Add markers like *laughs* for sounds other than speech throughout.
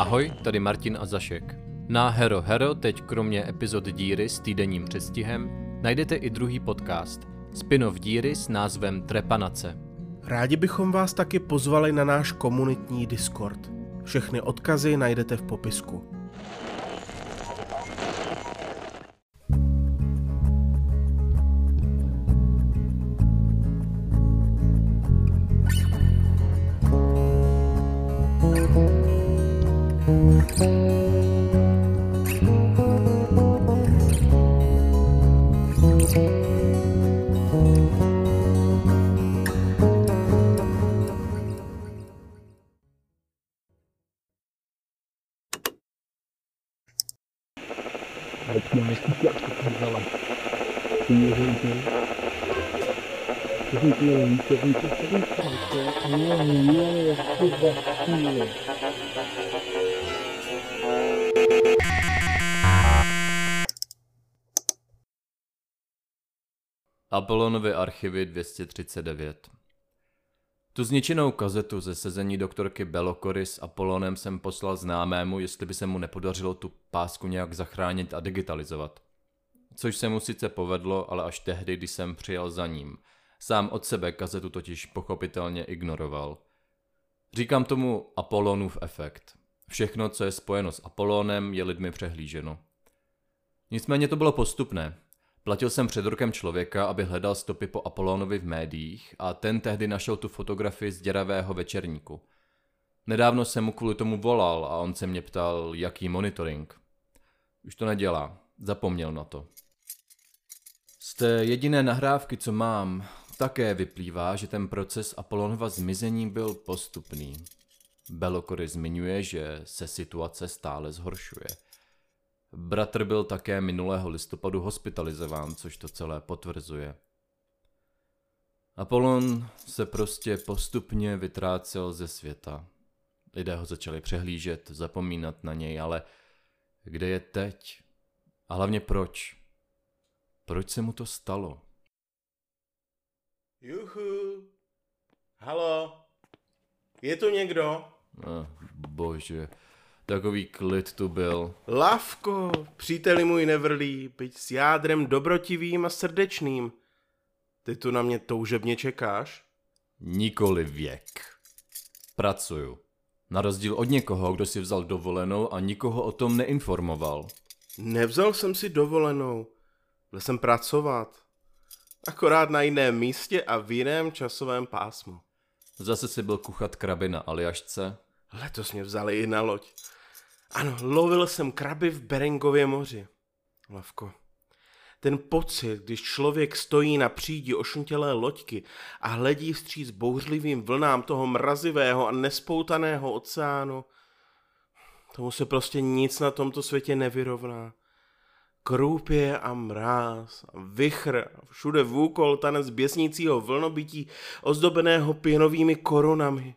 Ahoj, tady Martin a Zašek. Na Hero Hero teď kromě epizod Díry s týdenním přestihem najdete i druhý podcast, spin-off Díry s názvem Trepanace. Rádi bychom vás taky pozvali na náš komunitní Discord. Všechny odkazy najdete v popisku. Apollonovy archivy 239 Tu zničenou kazetu ze sezení doktorky Belokory s Apollonem jsem poslal známému, jestli by se mu nepodařilo tu pásku nějak zachránit a digitalizovat. Což se mu sice povedlo, ale až tehdy, když jsem přijel za ním. Sám od sebe kazetu totiž pochopitelně ignoroval. Říkám tomu Apollonův efekt. Všechno, co je spojeno s Apollonem, je lidmi přehlíženo. Nicméně to bylo postupné. Platil jsem před rokem člověka, aby hledal stopy po Apollonovi v médiích a ten tehdy našel tu fotografii z děravého večerníku. Nedávno jsem mu kvůli tomu volal a on se mě ptal, jaký monitoring. Už to nedělá, zapomněl na to. Z té jediné nahrávky, co mám, také vyplývá, že ten proces Apollonova zmizení byl postupný. Belokory zmiňuje, že se situace stále zhoršuje. Bratr byl také minulého listopadu hospitalizován, což to celé potvrzuje. Apollon se prostě postupně vytrácel ze světa. Lidé ho začali přehlížet, zapomínat na něj, ale kde je teď? A hlavně proč? Proč se mu to stalo? Juhu. Halo. Je tu někdo? Oh, bože, takový klid tu byl. Lavko, příteli můj nevrlý, byť s jádrem dobrotivým a srdečným. Ty tu na mě toužebně čekáš? Nikoli věk. Pracuju. Na rozdíl od někoho, kdo si vzal dovolenou a nikoho o tom neinformoval. Nevzal jsem si dovolenou. Byl jsem pracovat. Akorát na jiném místě a v jiném časovém pásmu. Zase si byl kuchat kraby na Aljašce. Letos mě vzali i na loď. Ano, lovil jsem kraby v Berengově moři. Lavko, ten pocit, když člověk stojí na přídi ošuntělé loďky a hledí vstříc bouřlivým vlnám toho mrazivého a nespoutaného oceánu, tomu se prostě nic na tomto světě nevyrovná. Krůpě a mráz a vichr a všude vůkol tanec běsnícího vlnobytí ozdobeného pěnovými korunami.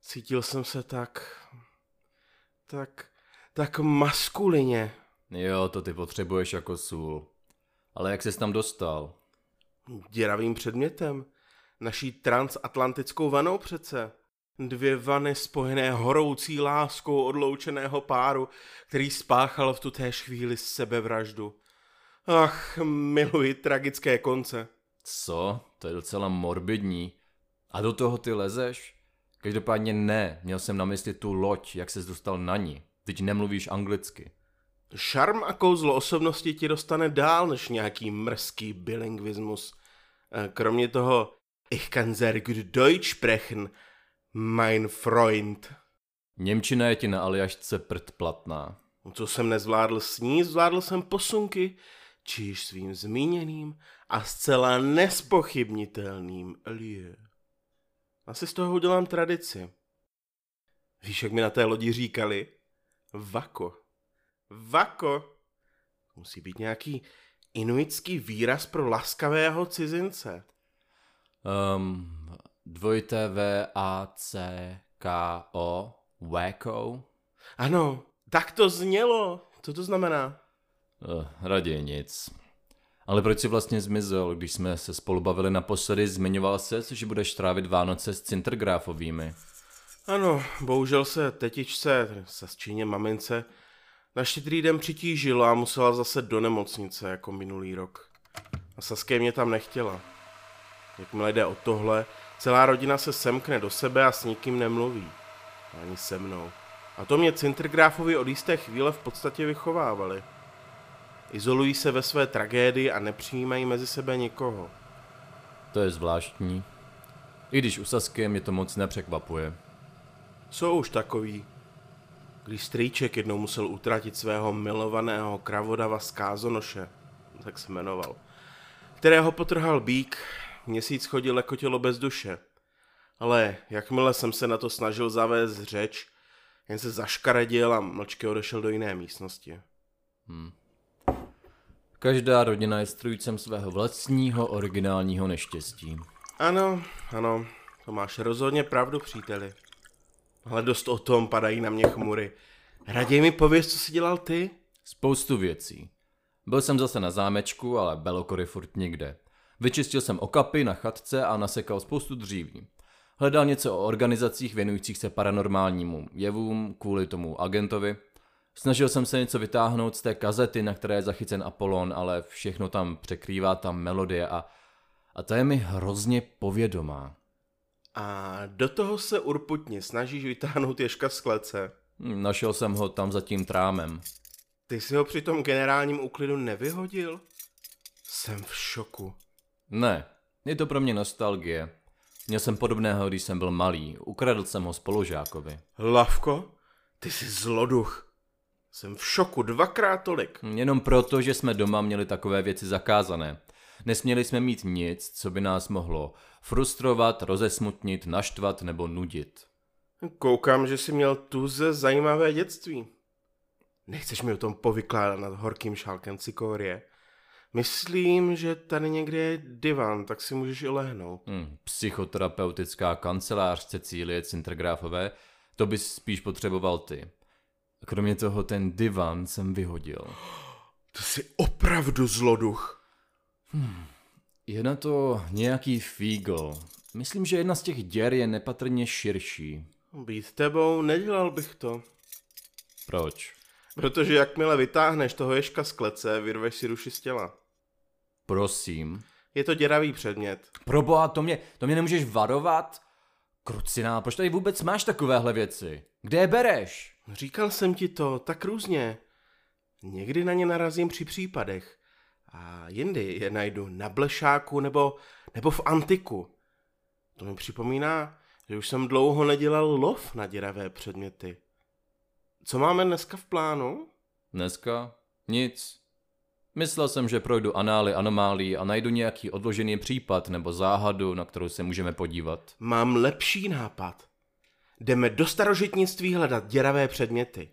Cítil jsem se tak, tak, tak maskulině. Jo, to ty potřebuješ jako sůl. Ale jak jsi tam dostal? Děravým předmětem. Naší transatlantickou vanou přece. Dvě vany spojené horoucí láskou odloučeného páru, který spáchal v tutéž chvíli sebevraždu. Ach, miluji tragické konce. Co? To je docela morbidní. A do toho ty lezeš? Každopádně ne, měl jsem na mysli tu loď, jak ses dostal na ní. Teď nemluvíš anglicky. Šarm a kouzlo osobnosti ti dostane dál než nějaký mrzký bilingvismus. Eh, Kromě toho, ich kann sehr gut Deutsch sprechen, mein Freund. Němčina je ti na Aljašce prd platná. Co jsem nezvládl sníst, zvládl jsem posunky, čiž svým zmíněným a zcela nespochybnitelným lieu. Asi z toho udělám tradici. Víš, jak mi na té lodi říkali? Vako. Vako. Musí být nějaký inuitský výraz pro laskavého cizince. Um, dvojité V, A, C, K, O, Wacko? Ano, tak to znělo. Co to znamená? Uh, raději nic. Ale proč si vlastně zmizel, když jsme se spolu bavili naposledy, zmiňoval se, že budeš trávit Vánoce s Cintergráfovými. Ano, bohužel se tetičce, tedy sestčině, mamince, na štědrý den přitížila a musela zase do nemocnice jako minulý rok. A Saskia mě tam nechtěla. Jakmile jde o tohle, celá rodina se semkne do sebe a s nikým nemluví. Ani se mnou. A to mě Cintergráfovi od jisté chvíle v podstatě vychovávali. Izolují se ve své tragédii a nepřijímají mezi sebe nikoho. To je zvláštní. I když u Sasky mě to moc nepřekvapuje. Jsou už takový. Když strýček jednou musel utratit svého milovaného kravodava z Kázonoše, tak se jmenoval, kterého potrhal bík, měsíc chodil jako tělo bez duše. Ale jakmile jsem se na to snažil zavést řeč, jen se zaškaredil a mlčky odešel do jiné místnosti. Každá rodina je strůjcem svého vlastního originálního neštěstí. Ano, ano, to máš rozhodně pravdu, příteli. Ale dost o tom padají na mě chmury. Raději mi pověz, co jsi dělal ty? Spoustu věcí. Byl jsem zase na zámečku, ale Belokory furt nikde. Vyčistil jsem okapy na chatce a nasekal spoustu dříví. Hledal něco o organizacích věnujících se paranormálnímu jevům kvůli tomu agentovi. Snažil jsem se něco vytáhnout z té kazety, na které je zachycen Apollon, ale všechno tam překrývá ta melodie a, a ta je mi hrozně povědomá. A do toho se urputně snažíš vytáhnout ježka z klece. Hm, Našel jsem ho tam za tím trámem. Ty si ho při tom generálním úklidu nevyhodil? Jsem v šoku. Ne, je to pro mě nostalgie. Měl jsem podobného, když jsem byl malý. Ukradl jsem ho spolužákovi. Lavko, ty jsi zloduch. Jsem v šoku dvakrát tolik. Jenom proto, že jsme doma měli takové věci zakázané. Nesměli jsme mít nic, co by nás mohlo frustrovat, rozesmutnit, naštvat nebo nudit. Koukám, že jsi měl tuze zajímavé dětství. Nechceš mi o tom povykládat nad horkým šálkem cikorie? Myslím, že tady někde je divan, tak si můžeš i lehnout. Hm, psychoterapeutická kancelář Cecílie Cintergráfové, to bys spíš potřeboval ty. Kromě toho ten divan jsem vyhodil. *gasps* To jsi opravdu zloduch. Je na to nějaký fígl. Myslím, že jedna z těch děr je nepatrně širší. Být tebou nedělal bych to. Proč? Protože jakmile vytáhneš toho ježka z klece, vyrveš si duši z těla. Prosím. Je to děravý předmět. Proboha, to mě, to mě nemůžeš varovat? Krucinál, proč tady vůbec máš takovéhle věci? Kde je bereš? Říkal jsem ti to tak různě. Někdy na ně narazím při případech. A jindy je najdu na blešáku nebo, nebo v antiku. To mi připomíná, že už jsem dlouho nedělal lov na děravé předměty. Co máme dneska v plánu? Dneska? Nic. Myslel jsem, že projdu anály anomálí a najdu nějaký odložený případ nebo záhadu, na kterou se můžeme podívat. Mám lepší nápad. Jdeme do starožitnictví hledat děravé předměty.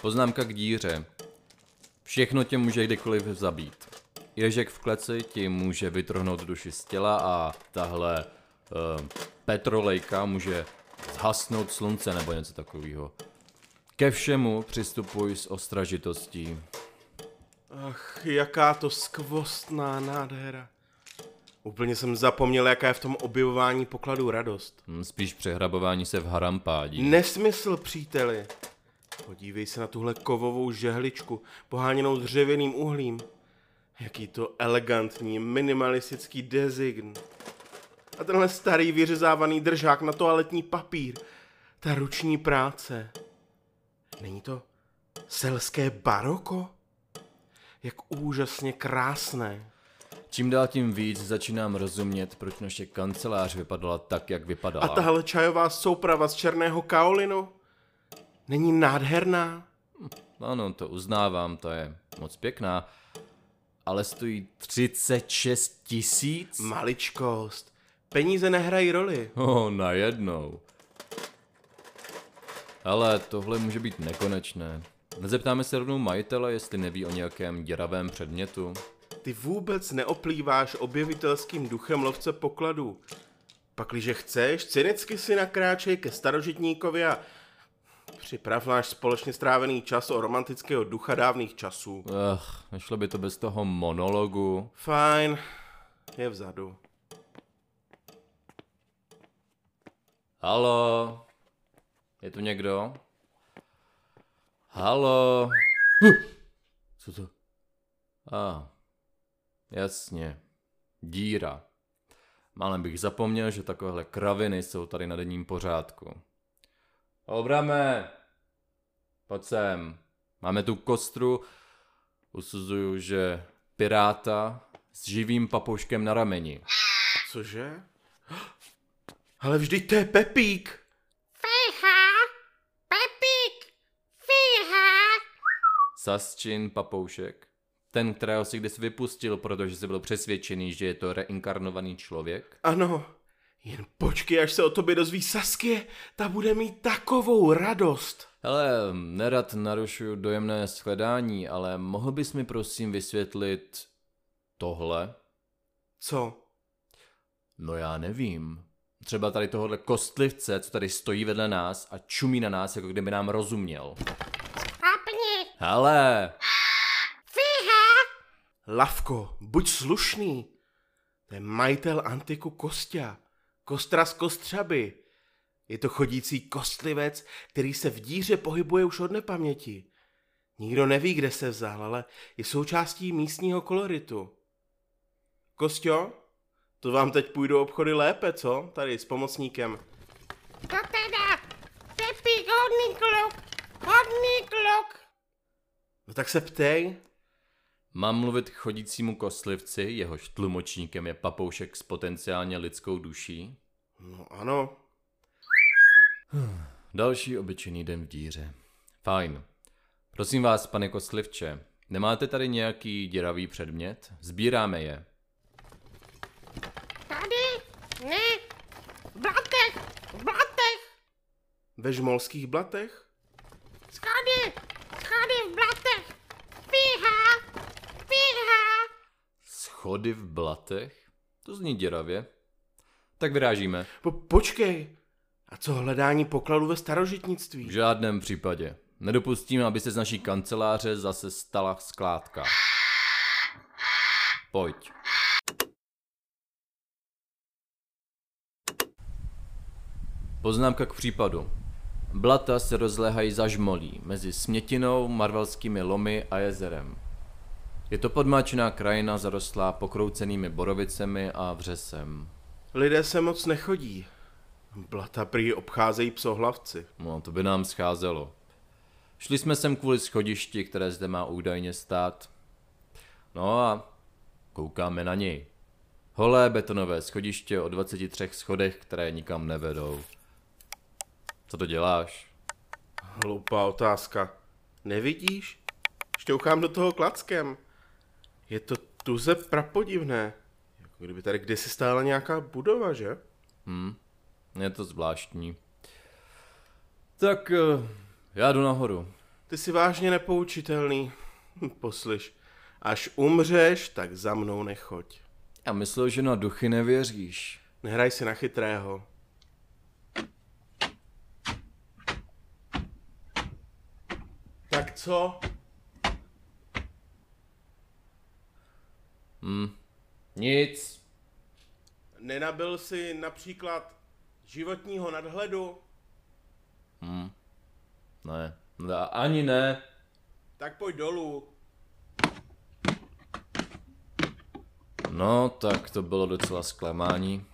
Poznámka k díře. Všechno tě může kdykoliv zabít. Ježek v kleci ti může vytrhnout duši z těla a tahle uh, petrolejka může zhasnout slunce nebo něco takového. Ke všemu přistupuj s ostražitostí. Ach, jaká to skvostná nádhera. Úplně jsem zapomněl, jaká je v tom objevování pokladů radost. Hm, Spíš přehrabování se v harampádí. Nesmysl, příteli. Podívej se na tuhle kovovou žehličku, poháněnou dřevěným uhlím. Jaký to elegantní, minimalistický design. A tenhle starý vyřezávaný držák na toaletní papír. Ta ruční práce. Není to selské baroko? Jak úžasně krásné. Čím dál tím víc začínám rozumět, proč naše kancelář vypadala tak, jak vypadala. A tahle čajová souprava z černého kaolinu? Není nádherná? Ano, to uznávám, to je moc pěkná. Ale stojí 36 tisíc? Maličkost. Peníze nehrají roli. Oh, najednou. Ale tohle může být nekonečné. Nezeptáme se rovnou majitele, jestli neví o nějakém děravém předmětu. Ty vůbec neoplýváš objevitelským duchem lovce pokladů. Pakliže chceš, cynicky si nakráčej ke starožitníkovi a připrav náš společně strávený čas o romantického ducha dávných časů. Ach, nešlo by to bez toho monologu. Fajn, je vzadu. Halo? Je tu někdo? Halo? Co to? A, ah, jasně. Díra. Málem bych zapomněl, že takovéhle kraviny jsou tady na denním pořádku. Obrame! Pojď sem. Máme tu kostru. Usuzuju, že piráta s živým papouškem na rameni. Cože? Ale vždyť to je Pepík. Fíha! Pepík! Fíha! Sasčin papoušek. Ten, kterého si kdysi vypustil, protože si byl přesvědčený, že je to reinkarnovaný člověk. Ano, jen počkej, až se o tobě dozví Saskie, ta bude mít takovou radost. Hele, nerad narušuju dojemné shledání, ale mohl bys mi prosím vysvětlit tohle? Co? No já nevím. Třeba tady tohohle kostlivce, co tady stojí vedle nás a čumí na nás, jako kdyby nám rozuměl. Apni! Hele! Fíha! Lavko, buď slušný. To je majitel antiku Kostia. Kostra z Kostřaby. Je to chodící kostlivec, který se v díře pohybuje už od nepaměti. Nikdo neví, kde se vzal, ale je součástí místního koloritu. Kostio, to vám teď půjdu obchody lépe, co? Tady s pomocníkem. To teda! Pepík hodný kluk! Hodný kluk! No tak se ptej. Mám mluvit k chodícímu kostlivci, jehož tlumočníkem je papoušek s potenciálně lidskou duší? No ano. *sighs* Další obyčejný den v díře. Fajn. Prosím vás, pane kostlivče, nemáte tady nějaký děravý předmět? Sbíráme je. Ne! V blatech! V blatech! Ve žmolských blatech? Schody! Schody v blatech! Fíha! Fíha! Schody v blatech? To zní děravě. Tak vyrážíme. Po, počkej. A co hledání pokladu ve starožitnictví? V žádném případě. Nedopustím, aby se z naší kanceláře zase stala skládka. Pojď. Poznámka k případu. Blata se rozléhají za žmolí mezi Smětinou, Marvelskými lomy a jezerem. Je to podmáčená krajina zarostlá pokroucenými borovicemi a vřesem. Lidé se moc nechodí. Blata prý obcházejí psohlavci. No, to by nám scházelo. Šli jsme sem kvůli schodišti, které zde má údajně stát. No a koukáme na něj. Holé betonové schodiště o 23 schodech, které nikam nevedou. Co to děláš? Hloupá otázka. Nevidíš? Šťouchám do toho klackem. Je to tuze prapodivné. Jako kdyby tady kdysi stála nějaká budova, že? Hm, je to zvláštní. Tak eh, já jdu nahoru. Ty jsi vážně nepoučitelný. *laughs* Poslyš, až umřeš, tak za mnou nechoď. Já myslel, že na duchy nevěříš. Nehraj si na chytrého. Tak co? Hm, nic. Nenabil si například životního nadhledu? Hm, ne, ne, ani ne. Tak pojď dolů. No, tak to bylo docela zklamání.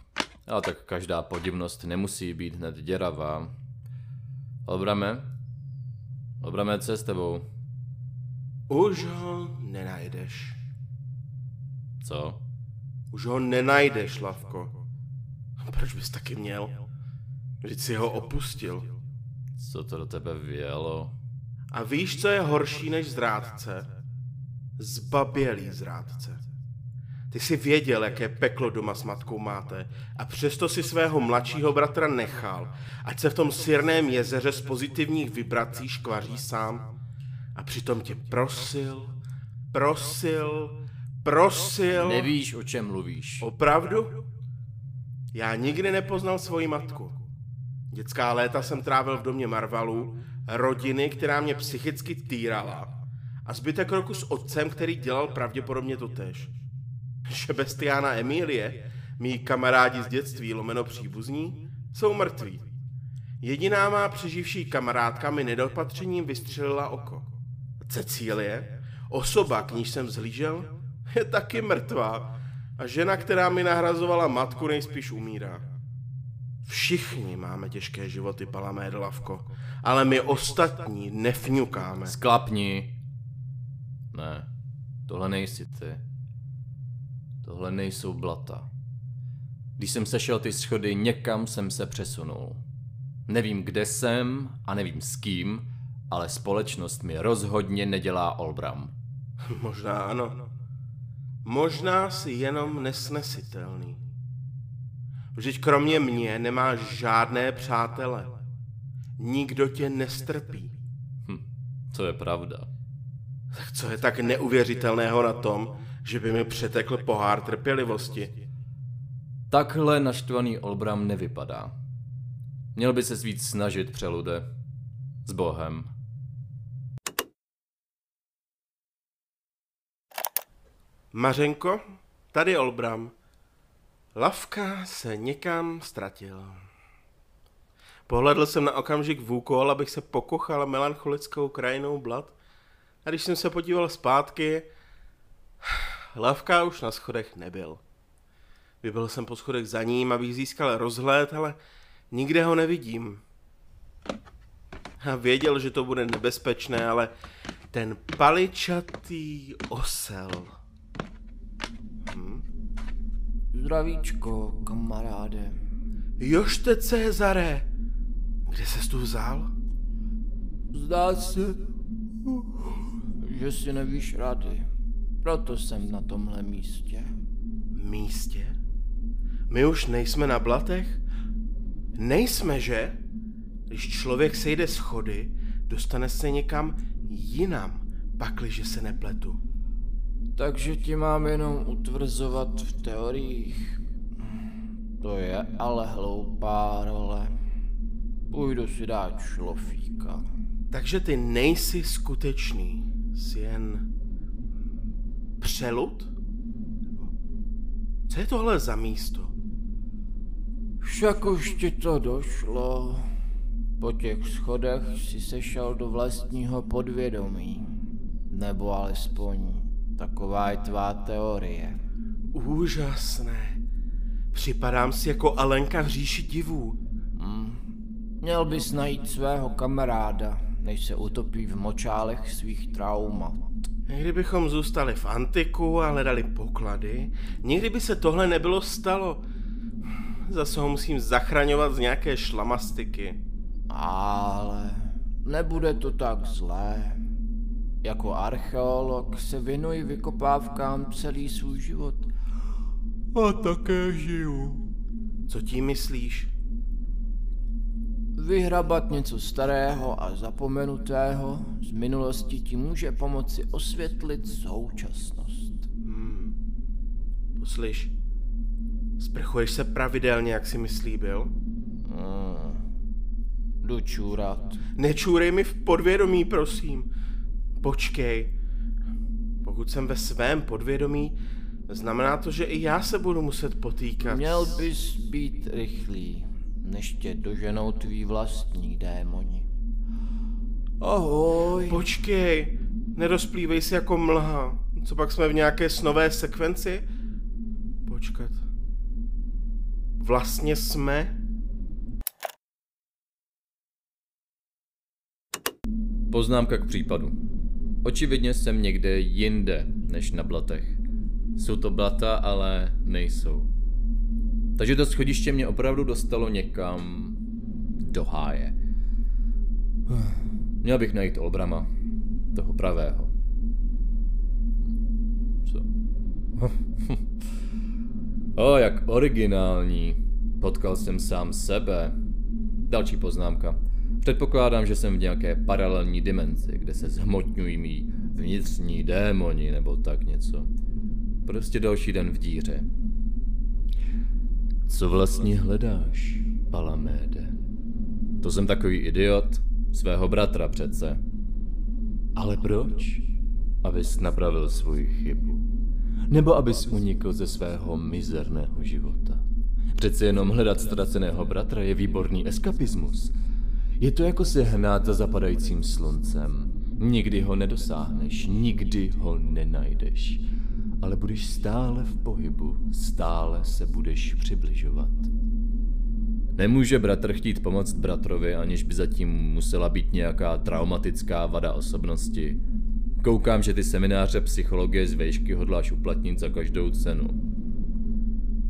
Ale tak každá podivnost nemusí být hned děravá. Obrame? Obrame, co je s tebou? Už ho nenajdeš. Co? Už ho nenajdeš, Lavko. Proč bys taky měl? Vždyť si ho opustil. Co to do tebe vělo? A víš, co je horší než zrádce? Zbabělý zrádce. Ty jsi věděl, jaké peklo doma s matkou máte a přesto si svého mladšího bratra nechal, ať se v tom sirném jezeře z pozitivních vibrací škvaří sám. A přitom tě prosil, prosil, prosil. Nevíš, o čem mluvíš. Opravdu? Já nikdy nepoznal svoji matku. Dětská léta jsem trávil v domě Marvalu, rodiny, která mě psychicky týrala. A zbytek roku s otcem, který dělal pravděpodobně to tež. Šebestiána Emílie, mý kamarádi z dětství lomeno příbuzní, jsou mrtví. Jediná má přeživší kamarádka mi nedopatřením vystřelila oko. Cecílie, osoba, k níž jsem zhlížel, je taky mrtvá a žena, která mi nahrazovala matku, nejspíš umírá. Všichni máme těžké životy, palamé Lavko, ale my ostatní nefňukáme. Sklapni. Ne, tohle nejsi ty. Tohle nejsou blata. Když jsem sešel ty schody, někam jsem se přesunul. Nevím, kde jsem a nevím s kým, ale společnost mi rozhodně nedělá Olbram. *laughs* Možná ano. Možná si jenom nesnesitelný. Vždyť kromě mě nemáš žádné přátele. Nikdo tě nestrpí. Hm, to je pravda. Tak co je tak neuvěřitelného na tom, že by mi přetekl pohár trpělivosti? Takhle naštvaný Olbram nevypadá. Měl by se víc snažit, přelude. S Bohem. Mařenko, tady Olbram. Lavka se někam ztratil. Pohledl jsem na okamžik v úkol, abych se pokochal melancholickou krajinou blad. A když jsem se podíval zpátky, Lavka už na schodech nebyl. Vybil jsem po schodech za ním, abych získal rozhled, ale nikde ho nevidím. A věděl, že to bude nebezpečné, ale ten paličatý osel. Hm? Zdravíčko, kamaráde. Jošte Cezare, kde ses tu vzal? Zdá se, že si nevíš rady. Proto jsem na tomhle místě. Místě? My už nejsme na blatech? Nejsme, že? Když člověk sejde schody, dostane se někam jinam, pakliže se nepletu. Takže ti mám jenom utvrzovat v teoriích. To je ale hloupá role. Půjdu si dát šlofíka. Takže ty nejsi skutečný, jsi jen přelud? Co je tohle za místo? Však už ti to došlo. Po těch schodech si sešel do vlastního podvědomí. Nebo alespoň taková je tvá teorie. Úžasné. Připadám si jako Alenka v říši divů. Hm. Měl bys najít svého kamaráda, než se utopí v močálech svých traumat. Kdybychom zůstali v antiku a hledali poklady, nikdy by se tohle nebylo stalo. Zase ho musím zachraňovat z nějaké šlamastiky. Ale nebude to tak zlé. Jako archeolog se věnuji vykopávkám celý svůj život. A také žiju. Co tím myslíš? Vyhrabat něco starého a zapomenutého z minulosti ti může pomoci osvětlit současnost. Hmm. Poslyš, sprchuješ se pravidelně, jak jsi mi slíbil? Hmm. Jdu čůrat. Nečůrej mi v podvědomí, prosím. Počkej. Pokud jsem ve svém podvědomí, znamená to, že i já se budu muset potýkat. Měl bys být rychlý, než tě doženou tví vlastní démoni. Ahoj. Počkej, nerozplývej se jako mlha. Co pak jsme v nějaké snové sekvenci? Počkat. Vlastně jsme? Poznámka k případu. Očividně jsem někde jinde než na blatech. Jsou to blata, ale nejsou. Takže to schodiště mě opravdu dostalo někam do háje. Měl bych najít Olbrama, toho pravého. Co? *laughs* o, jak originální. Potkal jsem sám sebe. Další poznámka. Předpokládám, že jsem v nějaké paralelní dimenzi, kde se zhmotňují mý vnitřní démoni nebo tak něco. Prostě další den v díře. Co vlastně hledáš, Palaméde? To jsem takový idiot, svého bratra přece. Ale proč? Abys napravil svoji chybu. Nebo abys unikl ze svého mizerného života. Přece jenom hledat ztraceného bratra je výborný eskapismus. Je to jako se hnát za zapadajícím sluncem. Nikdy ho nedosáhneš, nikdy ho nenajdeš. Ale budeš stále v pohybu, stále se budeš přibližovat. Nemůže bratr chtít pomoct bratrovi, aniž by zatím musela být nějaká traumatická vada osobnosti. Koukám, že ty semináře psychologie z vejšky hodláš uplatnit za každou cenu.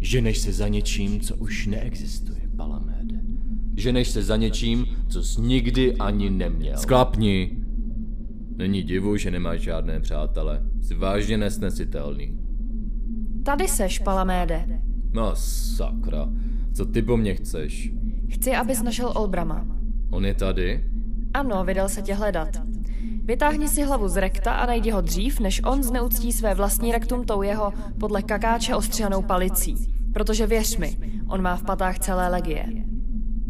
Ženeš se za něčím, co už neexistuje, Palaméde. Ženeš se za něčím, co jsi nikdy ani neměl. Sklapni! Není divu, že nemáš žádné přátele. Jsi vážně nesnesitelný. Tady seš, Palaméde. No sakra, co ty po mně chceš? Chci, abys našel Olbrama. On je tady? Ano, vydal se tě hledat. Vytáhni si hlavu z rekta a najdi ho dřív, než on zneuctí své vlastní rektum tou jeho podle kakáče ostřihanou palicí. Protože věř mi, on má v patách celé legie.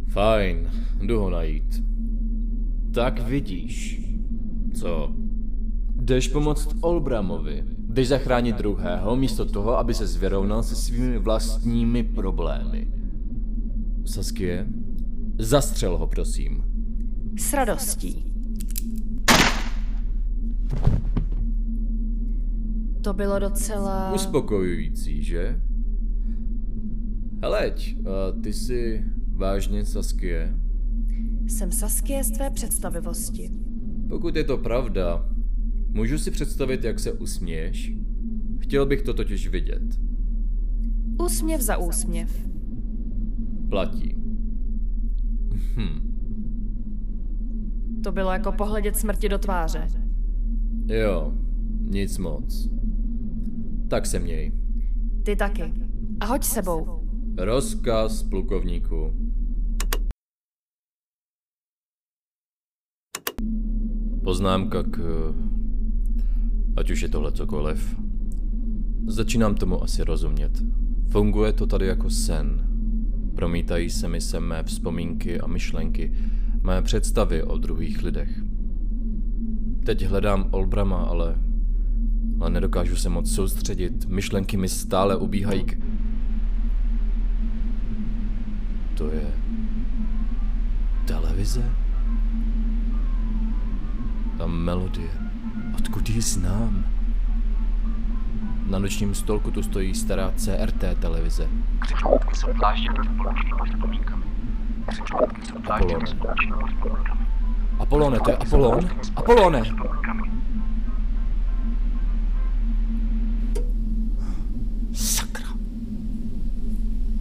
Fajn, jdu ho najít. Tak vidíš. Co? Jdeš pomoct Olbramovi. Jdeš zachránit druhého, místo toho, aby se zvěrovnal se svými vlastními problémy. Saskie, zastřel ho, prosím. S radostí. To bylo docela... Uspokojující, že? Heleď, ty jsi vážně Saskie? Jsem Saskie z tvé představivosti. Pokud je to pravda, můžu si představit, jak se usměješ? Chtěl bych to totiž vidět. Úsměv za úsměv. Platí. Hm, To bylo jako pohledět smrti do tváře. jo, nic moc. Tak se měj. Ty taky. A hoď sebou. Rozkaz plukovníku. Poznámka k... Ať už je tohle cokoliv. Začínám tomu asi rozumět. Funguje to tady jako sen. Promítají se mi sem mé vzpomínky a myšlenky, mé představy o druhých lidech. Teď hledám Olbrama, ale... Ale nedokážu se moc soustředit. Myšlenky mi stále ubíhají k... To je... Televize? Melodie. Odkud ji znám? Na nočním stolku tu stojí stará CRT televize. Apolone. Apolone, to je Apolon? Apolone! Sakra.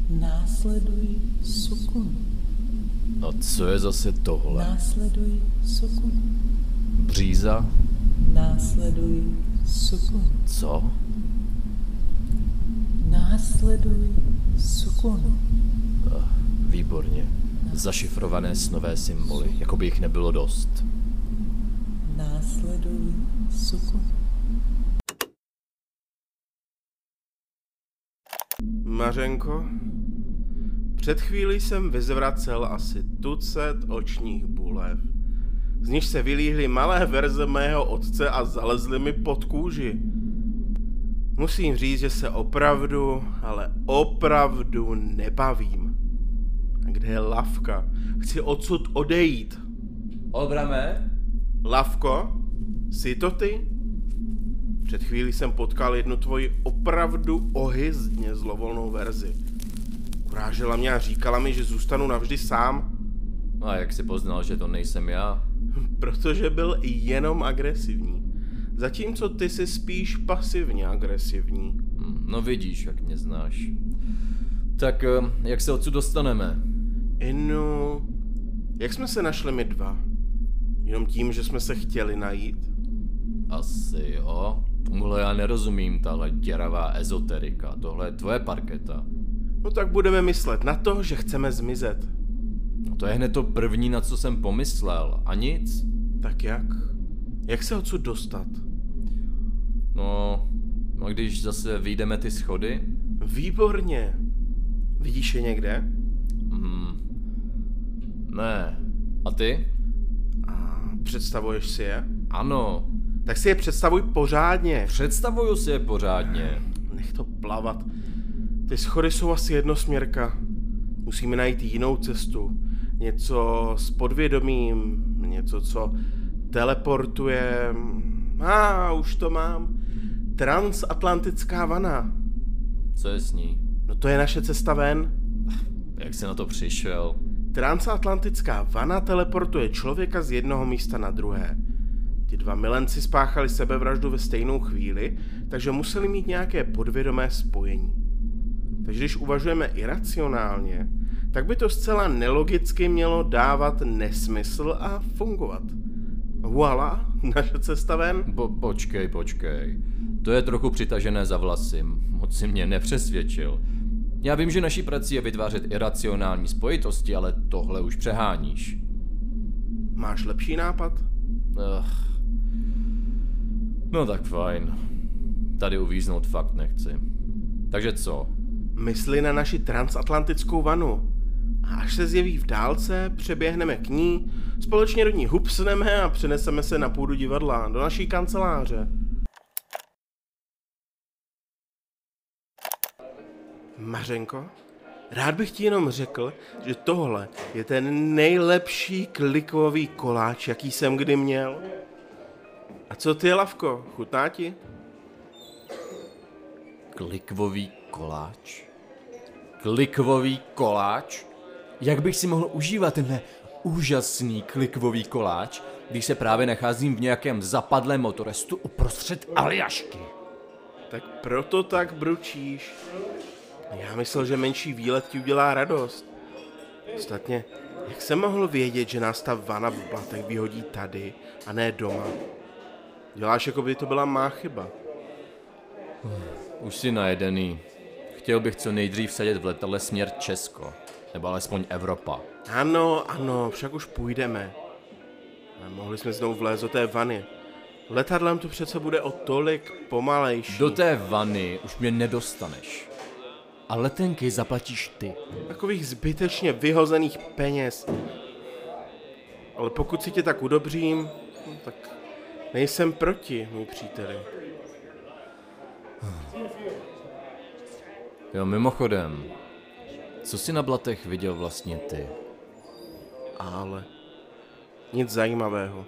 Následuj sukun. A co je zase tohle? Následuj sukun. Bříza? Následuj sukun. Co? Následuj sukun. Výborně. Zašifrované snové symboly, jako by jich nebylo dost. Následuj sukun. Mařenko, před chvílí jsem vyzvracel asi tucet očních bulev. Z nich se vylíhly malé verze mého otce a zalezly mi pod kůži. Musím říct, že se opravdu, ale opravdu nebavím. A kde je lavka? Chci odsud odejít. Olbrame? Lavko, jsi to ty? Před chvílí jsem potkal jednu tvoji opravdu ohyzdně zlovolnou verzi. Urážela mě a říkala mi, že zůstanu navždy sám, A jak si poznal, že to nejsem já? Protože byl jenom agresivní. Zatímco ty jsi spíš pasivně agresivní. Hm, No vidíš, jak mě znáš. Tak eh, jak se odsud dostaneme? Inu, jak jsme se našli my dva? Jenom tím, že jsme se chtěli najít? Asi jo. Tomuhle já nerozumím, tahle děravá ezoterika. Tohle je tvoje parketa. No tak budeme myslet na to, že chceme zmizet. No to je hned to první, na co jsem pomyslel. A nic. Tak jak? Jak se odsud dostat? No, no když zase vyjdeme ty schody, Výborně. Vidíš je někde? hm, ne. A ty? A představuješ si je? Ano. Tak si je představuj pořádně. Představuju si je pořádně. Nech to plavat. Ty schody jsou asi jednosměrka. Musíme najít jinou cestu. Něco s podvědomím, něco, co teleportuje... A, ah, už to mám. Transatlantická vana. Co je s ní? No to je naše cesta ven. Jak jsi na to přišel? Transatlantická vana teleportuje člověka z jednoho místa na druhé. Ti dva milenci spáchali sebevraždu ve stejnou chvíli, takže museli mít nějaké podvědomé spojení. Takže když uvažujeme iracionálně, tak by to zcela nelogicky mělo dávat nesmysl a fungovat. Voila, *laughs* naše cesta ven. Po, počkej, počkej. To je trochu přitažené za vlasy. Moc si mě nepřesvědčil. Já vím, že naší prací je vytvářet iracionální spojitosti, ale tohle už přeháníš. Máš lepší nápad? Ugh. No tak fajn. Tady uvíznout fakt nechci. Takže co? Mysli na naši transatlantickou vanu. A až se zjeví v dálce, přeběhneme k ní, společně do ní hupsneme a přeneseme se na půdu divadla, do naší kanceláře. Mařenko, rád bych ti jenom řekl, že tohle je ten nejlepší klikový koláč, jaký jsem kdy měl. A co ty, Lavko, chutná ti? Klikvový koláč? Klikvový koláč? Jak bych si mohl užívat tenhle úžasný klikvový koláč, když se právě nacházím v nějakém zapadlém motorestu uprostřed Aljašky? Tak proto tak bručíš. Já myslel, že menší výlet ti udělá radost. Ostatně, jak jsem mohl vědět, že nás ta vana v blatech vyhodí tady a ne doma? Děláš, jako by to byla má chyba. Už si najedený. Chtěl bych co nejdřív sedět v letadle směr Česko. Nebo alespoň Evropa. Ano, ano, však už půjdeme. Ale mohli jsme znovu vlézt do té vany. Letadlem to přece bude o tolik pomalejší. Do té vany už mě nedostaneš. A letenky zaplatíš ty. Takových zbytečně vyhozených peněz. Ale pokud si tě tak udobřím, no, tak nejsem proti, můj příteli. Jo, mimochodem, co jsi na blatech viděl vlastně ty? Ale nic zajímavého.